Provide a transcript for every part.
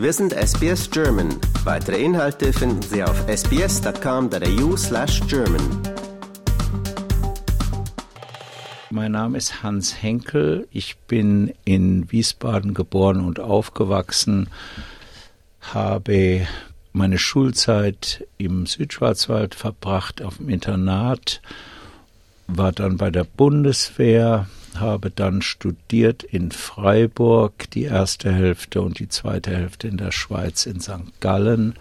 Wir sind SBS German. Weitere Inhalte finden Sie auf sbs.com.au slash German. Mein Name ist Hans Henkel. Ich bin in Wiesbaden geboren und aufgewachsen, habe meine Schulzeit im Südschwarzwald verbracht auf dem Internat, war dann bei der Bundeswehr, habe dann studiert in Freiburg die erste Hälfte und die zweite Hälfte in der Schweiz in St. Gallen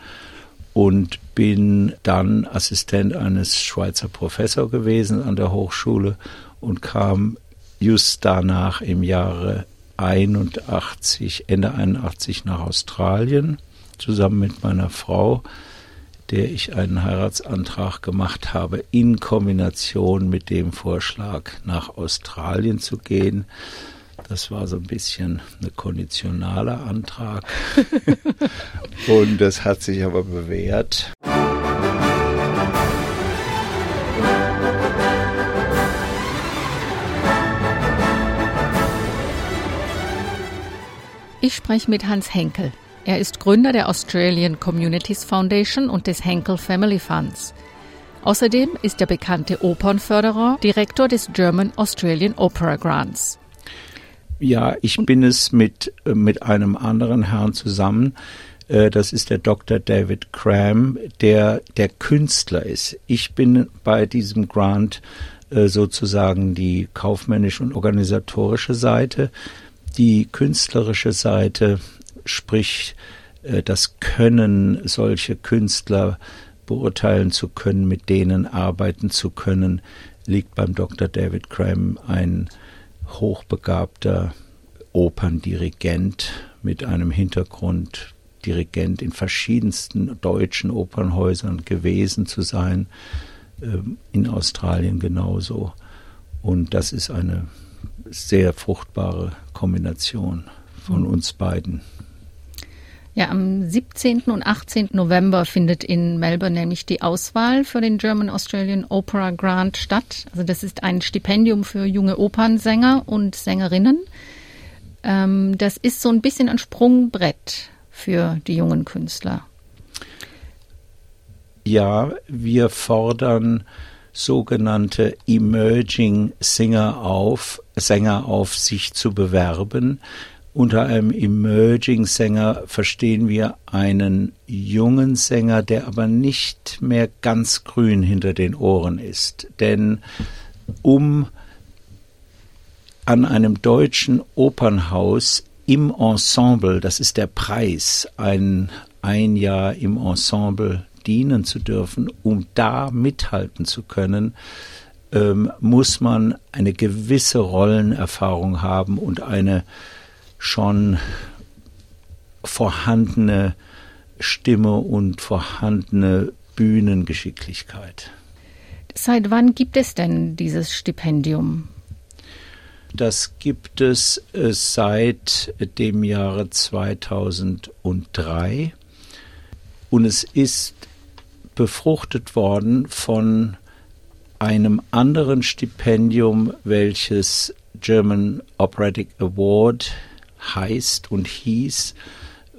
und bin dann Assistent eines Schweizer Professors gewesen an der Hochschule und kam just danach im Jahre 81, Ende 81 nach Australien zusammen mit meiner Frau der ich einen Heiratsantrag gemacht habe, in Kombination mit dem Vorschlag, nach Australien zu gehen. Das war so ein bisschen ein konditionaler Antrag. Und das hat sich aber bewährt. Ich spreche mit Hans Henkel. Er ist Gründer der Australian Communities Foundation und des Henkel Family Funds. Außerdem ist der bekannte Opernförderer Direktor des German Australian Opera Grants. Ja, ich bin es mit, äh, mit einem anderen Herrn zusammen. Äh, das ist der Dr. David Cram, der der Künstler ist. Ich bin bei diesem Grant äh, sozusagen die kaufmännische und organisatorische Seite. Die künstlerische Seite sprich äh, das Können, solche Künstler beurteilen zu können, mit denen arbeiten zu können, liegt beim Dr. David Cram ein hochbegabter Operndirigent mit einem Hintergrund, Dirigent in verschiedensten deutschen Opernhäusern gewesen zu sein, ähm, in Australien genauso. Und das ist eine sehr fruchtbare Kombination von uns beiden. Ja, am 17. und 18. November findet in Melbourne nämlich die Auswahl für den German Australian Opera Grant statt. Also das ist ein Stipendium für junge Opernsänger und Sängerinnen. Ähm, das ist so ein bisschen ein Sprungbrett für die jungen Künstler. Ja, wir fordern sogenannte Emerging Singer auf, Sänger auf, sich zu bewerben. Unter einem Emerging Sänger verstehen wir einen jungen Sänger, der aber nicht mehr ganz grün hinter den Ohren ist. Denn um an einem deutschen Opernhaus im Ensemble, das ist der Preis, ein, ein Jahr im Ensemble dienen zu dürfen, um da mithalten zu können, ähm, muss man eine gewisse Rollenerfahrung haben und eine schon vorhandene Stimme und vorhandene Bühnengeschicklichkeit. Seit wann gibt es denn dieses Stipendium? Das gibt es äh, seit dem Jahre 2003 und es ist befruchtet worden von einem anderen Stipendium, welches German Operatic Award heißt und hieß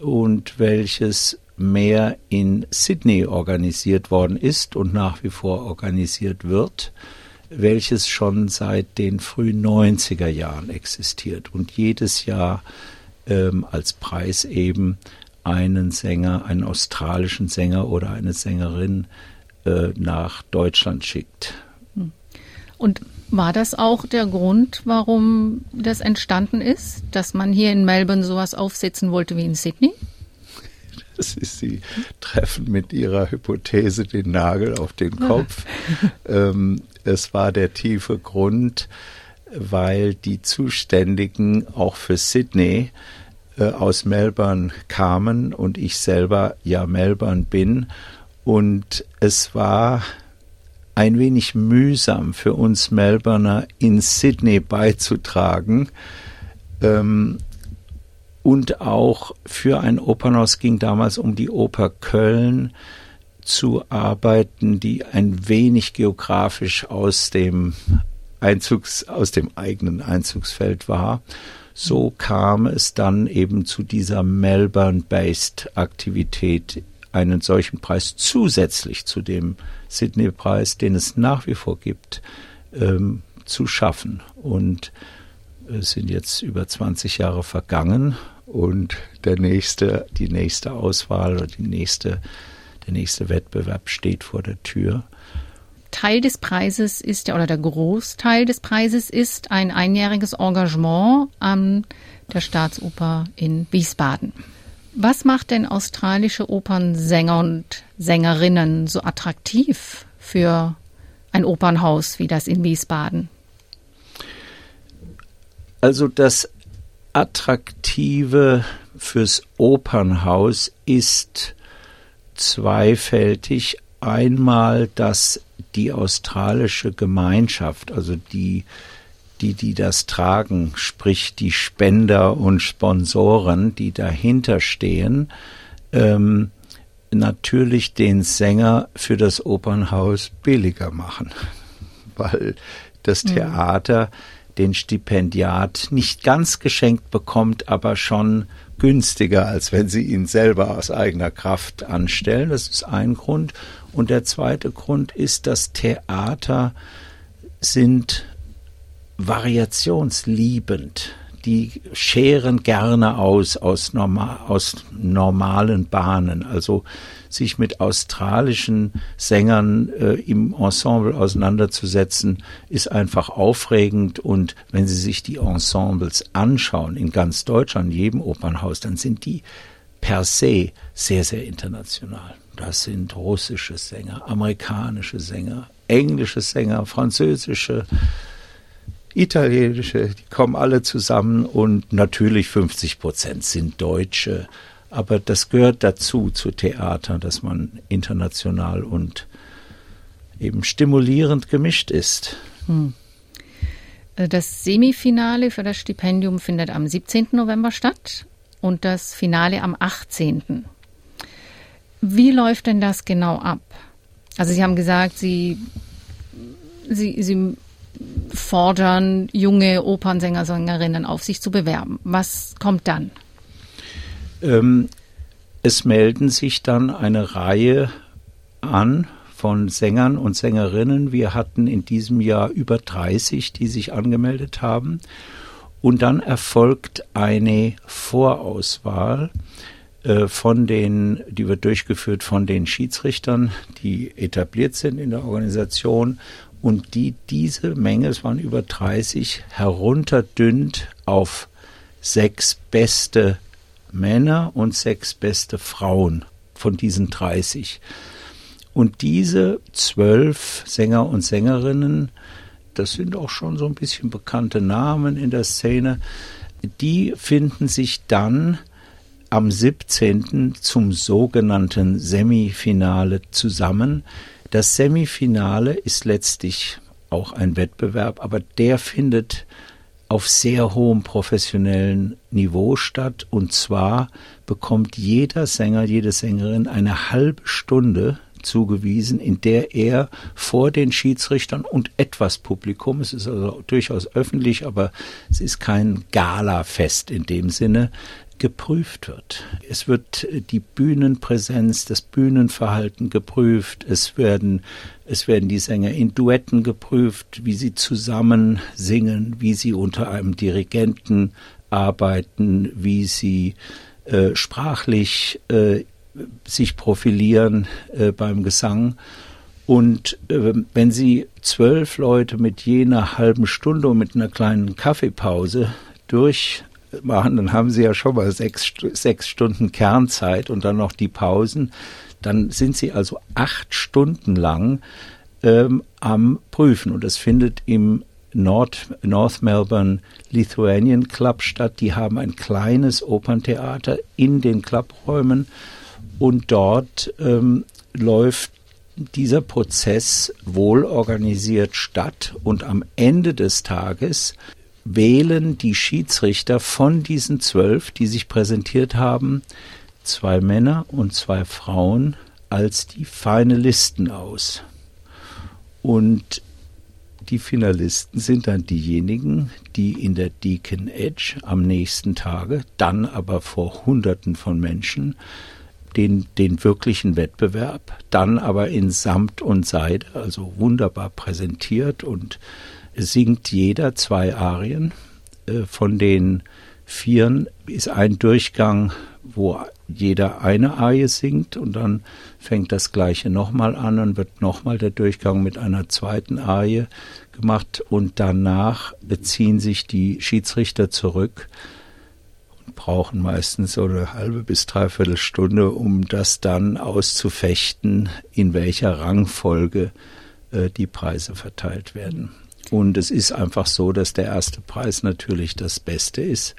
und welches mehr in Sydney organisiert worden ist und nach wie vor organisiert wird, welches schon seit den frühen 90er Jahren existiert und jedes Jahr ähm, als Preis eben einen Sänger, einen australischen Sänger oder eine Sängerin äh, nach Deutschland schickt. Und war das auch der Grund, warum das entstanden ist, dass man hier in Melbourne sowas aufsetzen wollte wie in Sydney? Das ist, Sie treffen mit Ihrer Hypothese den Nagel auf den Kopf. ähm, es war der tiefe Grund, weil die Zuständigen auch für Sydney äh, aus Melbourne kamen und ich selber ja Melbourne bin. Und es war ein wenig mühsam für uns Melbourner in Sydney beizutragen. Ähm, und auch für ein Opernhaus ging damals um die Oper Köln zu arbeiten, die ein wenig geografisch aus dem Einzugs, aus dem eigenen Einzugsfeld war, So kam es dann eben zu dieser Melbourne-based Aktivität, einen solchen Preis zusätzlich zu dem Sydney-Preis, den es nach wie vor gibt, ähm, zu schaffen. Und es sind jetzt über 20 Jahre vergangen und der nächste, die nächste Auswahl oder die nächste, der nächste Wettbewerb steht vor der Tür. Teil des Preises ist ja, oder der Großteil des Preises ist ein einjähriges Engagement an der Staatsoper in Wiesbaden. Was macht denn australische Opernsänger und Sängerinnen so attraktiv für ein Opernhaus wie das in Wiesbaden? Also das Attraktive fürs Opernhaus ist zweifältig. Einmal, dass die australische Gemeinschaft, also die, die, die das tragen, sprich die Spender und Sponsoren, die dahinter stehen, ähm, natürlich den Sänger für das Opernhaus billiger machen, weil das mhm. Theater den Stipendiat nicht ganz geschenkt bekommt, aber schon günstiger, als wenn sie ihn selber aus eigener Kraft anstellen. Das ist ein Grund. Und der zweite Grund ist, dass Theater sind variationsliebend. Die scheren gerne aus aus, normal, aus normalen Bahnen. Also sich mit australischen Sängern äh, im Ensemble auseinanderzusetzen, ist einfach aufregend. Und wenn Sie sich die Ensembles anschauen in ganz Deutschland, in jedem Opernhaus, dann sind die per se sehr, sehr international. Das sind russische Sänger, amerikanische Sänger, englische Sänger, französische, italienische, die kommen alle zusammen und natürlich 50 Prozent sind Deutsche. Aber das gehört dazu, zu Theater, dass man international und eben stimulierend gemischt ist. Hm. Das Semifinale für das Stipendium findet am 17. November statt und das Finale am 18. Wie läuft denn das genau ab? Also Sie haben gesagt, Sie, Sie, Sie fordern junge Opernsänger, Sängerinnen auf, sich zu bewerben. Was kommt dann? Ähm, es melden sich dann eine Reihe an von Sängern und Sängerinnen. Wir hatten in diesem Jahr über 30, die sich angemeldet haben. Und dann erfolgt eine Vorauswahl äh, von den, die wird durchgeführt von den Schiedsrichtern, die etabliert sind in der Organisation und die diese Menge, es waren über 30, herunterdünnt auf sechs beste Männer und sechs beste Frauen von diesen 30. Und diese zwölf Sänger und Sängerinnen, das sind auch schon so ein bisschen bekannte Namen in der Szene, die finden sich dann am 17. zum sogenannten Semifinale zusammen. Das Semifinale ist letztlich auch ein Wettbewerb, aber der findet auf sehr hohem professionellen Niveau statt. Und zwar bekommt jeder Sänger, jede Sängerin eine halbe Stunde zugewiesen, in der er vor den Schiedsrichtern und etwas Publikum, es ist also durchaus öffentlich, aber es ist kein Galafest in dem Sinne, geprüft wird. Es wird die Bühnenpräsenz, das Bühnenverhalten geprüft. Es werden, es werden die Sänger in Duetten geprüft, wie sie zusammen singen, wie sie unter einem Dirigenten arbeiten, wie sie äh, sprachlich äh, sich profilieren äh, beim Gesang. Und äh, wenn Sie zwölf Leute mit jener halben Stunde und mit einer kleinen Kaffeepause durch machen, dann haben Sie ja schon mal sechs, sechs Stunden Kernzeit und dann noch die Pausen. Dann sind Sie also acht Stunden lang ähm, am Prüfen. Und das findet im Nord, North Melbourne Lithuanian Club statt. Die haben ein kleines Operntheater in den Clubräumen und dort ähm, läuft dieser Prozess wohl organisiert statt und am Ende des Tages wählen die Schiedsrichter von diesen zwölf, die sich präsentiert haben, zwei Männer und zwei Frauen als die Finalisten aus. Und die Finalisten sind dann diejenigen, die in der Deacon Edge am nächsten Tage, dann aber vor Hunderten von Menschen, den, den wirklichen Wettbewerb, dann aber in Samt und Seide, also wunderbar präsentiert und singt jeder zwei Arien. Äh, von den Vieren ist ein Durchgang, wo jeder eine Arie singt und dann fängt das gleiche nochmal an und wird nochmal der Durchgang mit einer zweiten Arie gemacht und danach beziehen sich die Schiedsrichter zurück und brauchen meistens so eine halbe bis dreiviertel Stunde, um das dann auszufechten, in welcher Rangfolge äh, die Preise verteilt werden. Und es ist einfach so, dass der erste Preis natürlich das Beste ist,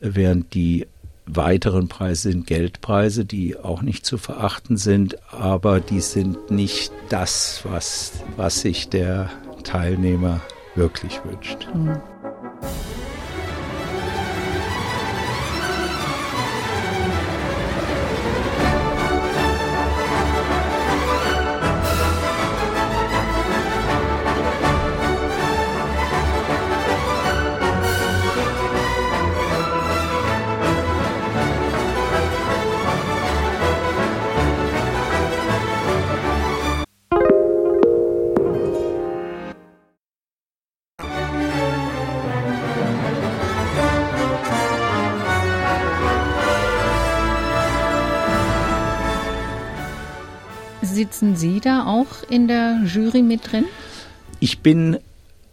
während die weiteren Preise sind Geldpreise, die auch nicht zu verachten sind, aber die sind nicht das, was, was sich der Teilnehmer wirklich wünscht. Mhm. Sitzen Sie da auch in der Jury mit drin? Ich bin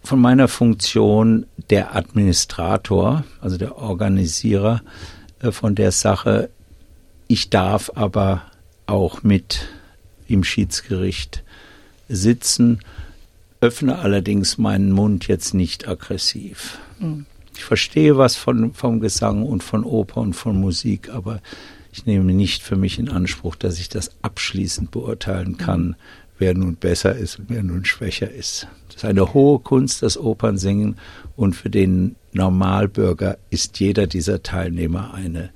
von meiner Funktion der Administrator, also der Organisierer äh, von der Sache. Ich darf aber auch mit im Schiedsgericht sitzen, öffne allerdings meinen Mund jetzt nicht aggressiv. Mhm. Ich verstehe was von, vom Gesang und von Oper und von Musik, aber ich nehme nicht für mich in Anspruch, dass ich das abschließend beurteilen kann, wer nun besser ist und wer nun schwächer ist. Das ist eine hohe Kunst, das Opernsingen, und für den Normalbürger ist jeder dieser Teilnehmer eine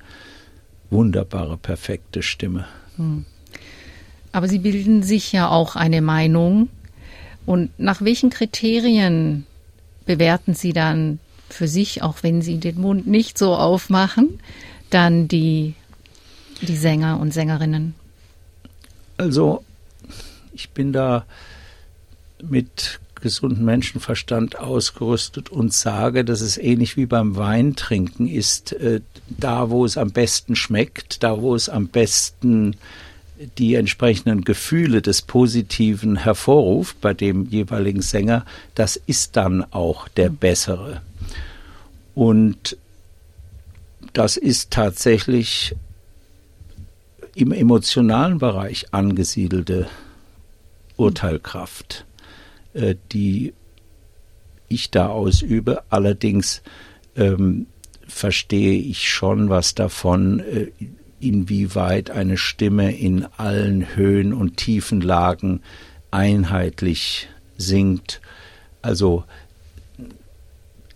wunderbare, perfekte Stimme. Hm. Aber Sie bilden sich ja auch eine Meinung. Und nach welchen Kriterien bewerten Sie dann für sich, auch wenn Sie den Mund nicht so aufmachen, dann die die Sänger und Sängerinnen? Also, ich bin da mit gesundem Menschenverstand ausgerüstet und sage, dass es ähnlich wie beim Weintrinken ist, äh, da wo es am besten schmeckt, da wo es am besten die entsprechenden Gefühle des Positiven hervorruft bei dem jeweiligen Sänger, das ist dann auch der bessere. Und das ist tatsächlich im emotionalen Bereich angesiedelte Urteilkraft, äh, die ich da ausübe. Allerdings ähm, verstehe ich schon was davon, äh, inwieweit eine Stimme in allen Höhen und Tiefenlagen einheitlich singt. Also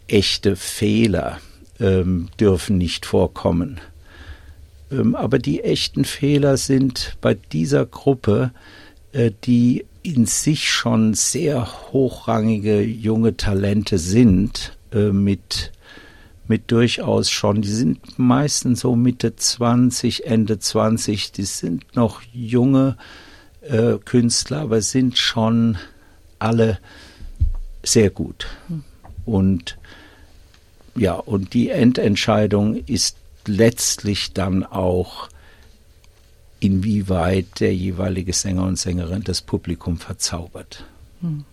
echte Fehler ähm, dürfen nicht vorkommen. Ähm, aber die echten Fehler sind bei dieser Gruppe, äh, die in sich schon sehr hochrangige junge Talente sind, äh, mit, mit durchaus schon, die sind meistens so Mitte 20, Ende 20, die sind noch junge äh, Künstler, aber sind schon alle sehr gut. Hm. Und ja, und die Endentscheidung ist letztlich dann auch, inwieweit der jeweilige Sänger und Sängerin das Publikum verzaubert. Hm.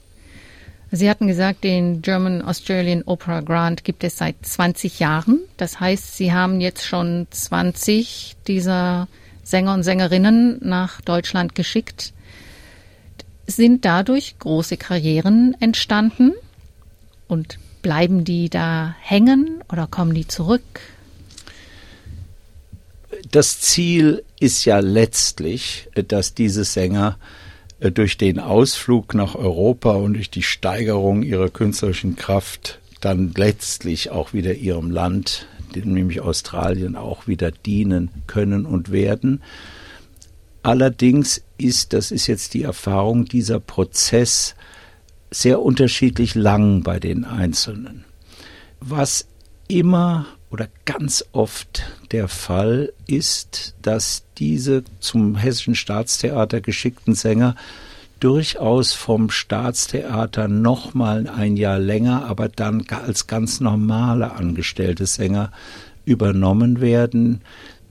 Sie hatten gesagt, den German Australian Opera Grant gibt es seit 20 Jahren. Das heißt, Sie haben jetzt schon 20 dieser Sänger und Sängerinnen nach Deutschland geschickt. Sind dadurch große Karrieren entstanden? Und bleiben die da hängen oder kommen die zurück? Das Ziel ist ja letztlich, dass diese Sänger äh, durch den Ausflug nach Europa und durch die Steigerung ihrer künstlerischen Kraft dann letztlich auch wieder ihrem Land, nämlich Australien, auch wieder dienen können und werden. Allerdings ist, das ist jetzt die Erfahrung, dieser Prozess sehr unterschiedlich lang bei den Einzelnen. Was immer oder ganz oft der Fall ist, dass diese zum Hessischen Staatstheater geschickten Sänger durchaus vom Staatstheater noch mal ein Jahr länger, aber dann als ganz normale angestellte Sänger übernommen werden.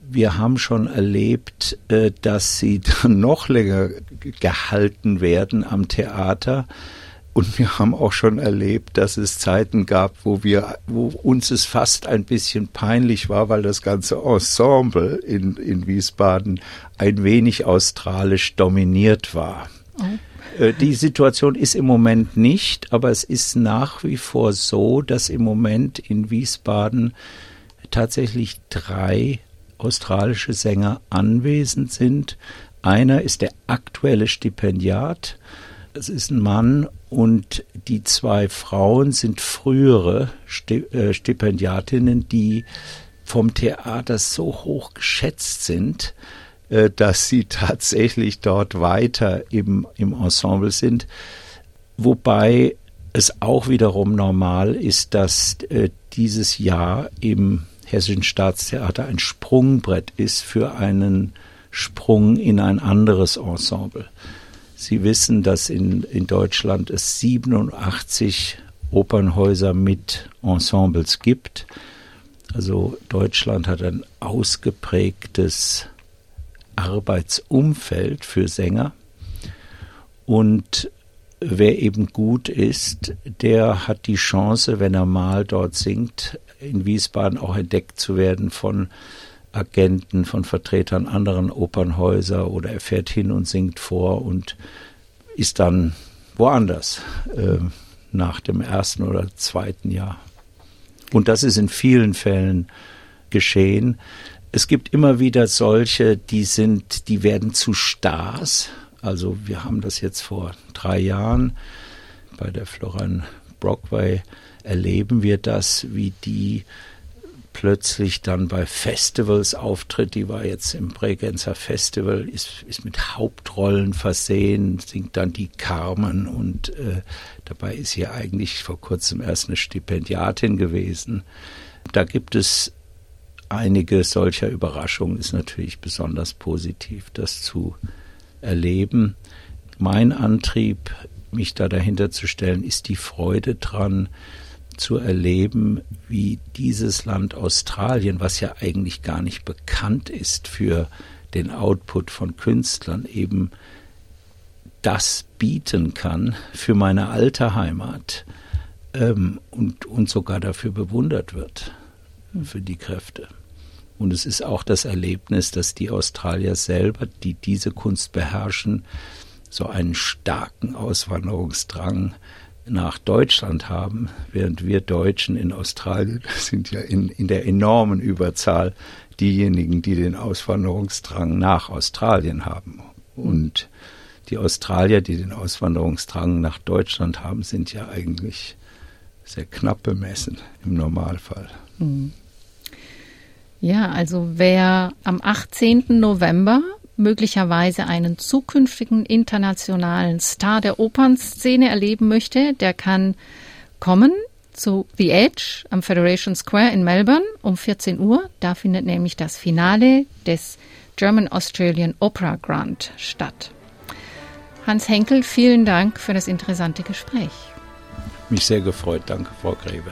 Wir haben schon erlebt, äh, dass sie dann noch länger gehalten werden am Theater. Und wir haben auch schon erlebt, dass es Zeiten gab, wo wir, wo uns es fast ein bisschen peinlich war, weil das ganze Ensemble in, in Wiesbaden ein wenig australisch dominiert war. Oh. Äh, die Situation ist im Moment nicht, aber es ist nach wie vor so, dass im Moment in Wiesbaden tatsächlich drei australische Sänger anwesend sind. Einer ist der aktuelle Stipendiat. Es ist ein Mann und die zwei Frauen sind frühere äh, Stipendiatinnen, die vom Theater so hoch geschätzt sind, äh, dass sie tatsächlich dort weiter im, im Ensemble sind. Wobei es auch wiederum normal ist, dass äh, dieses Jahr im Hessischen Staatstheater ein Sprungbrett ist für einen Sprung in ein anderes Ensemble. Sie wissen, dass in, in Deutschland es 87 Opernhäuser mit Ensembles gibt. Also Deutschland hat ein ausgeprägtes Arbeitsumfeld für Sänger. Und wer eben gut ist, der hat die Chance, wenn er mal dort singt, in Wiesbaden auch entdeckt zu werden von Agenten, von Vertretern anderen Opernhäuser oder er fährt hin und singt vor und ist dann woanders äh, nach dem ersten oder zweiten Jahr. Und das ist in vielen Fällen geschehen. Es gibt immer wieder solche, die sind, die werden zu Stars. Also wir haben das jetzt vor drei Jahren bei der Florian Brockway erleben wir das, wie die plötzlich dann bei Festivals auftritt. Die war jetzt im Bregenzer Festival, ist, ist mit Hauptrollen versehen, singt dann die Carmen und äh, dabei ist sie eigentlich vor kurzem erst eine Stipendiatin gewesen. Da gibt es einige solcher Überraschungen, ist natürlich besonders positiv, das zu erleben. Mein Antrieb, mich da dahinter zu stellen, ist die Freude dran, zu erleben, wie dieses Land Australien, was ja eigentlich gar nicht bekannt ist für den Output von Künstlern, eben das bieten kann für meine alte Heimat ähm, und, und sogar dafür bewundert wird, für die Kräfte. Und es ist auch das Erlebnis, dass die Australier selber, die diese Kunst beherrschen, so einen starken Auswanderungsdrang nach Deutschland haben, während wir Deutschen in Australien sind ja in, in der enormen Überzahl diejenigen, die den Auswanderungsdrang nach Australien haben. Und die Australier, die den Auswanderungsdrang nach Deutschland haben, sind ja eigentlich sehr knapp bemessen im Normalfall. Hm. Ja, also wer am 18. November möglicherweise einen zukünftigen internationalen Star der Opernszene erleben möchte, der kann kommen zu The Edge am Federation Square in Melbourne um 14 Uhr. Da findet nämlich das Finale des German Australian Opera Grant statt. Hans Henkel, vielen Dank für das interessante Gespräch. Mich sehr gefreut. Danke, Frau Greve.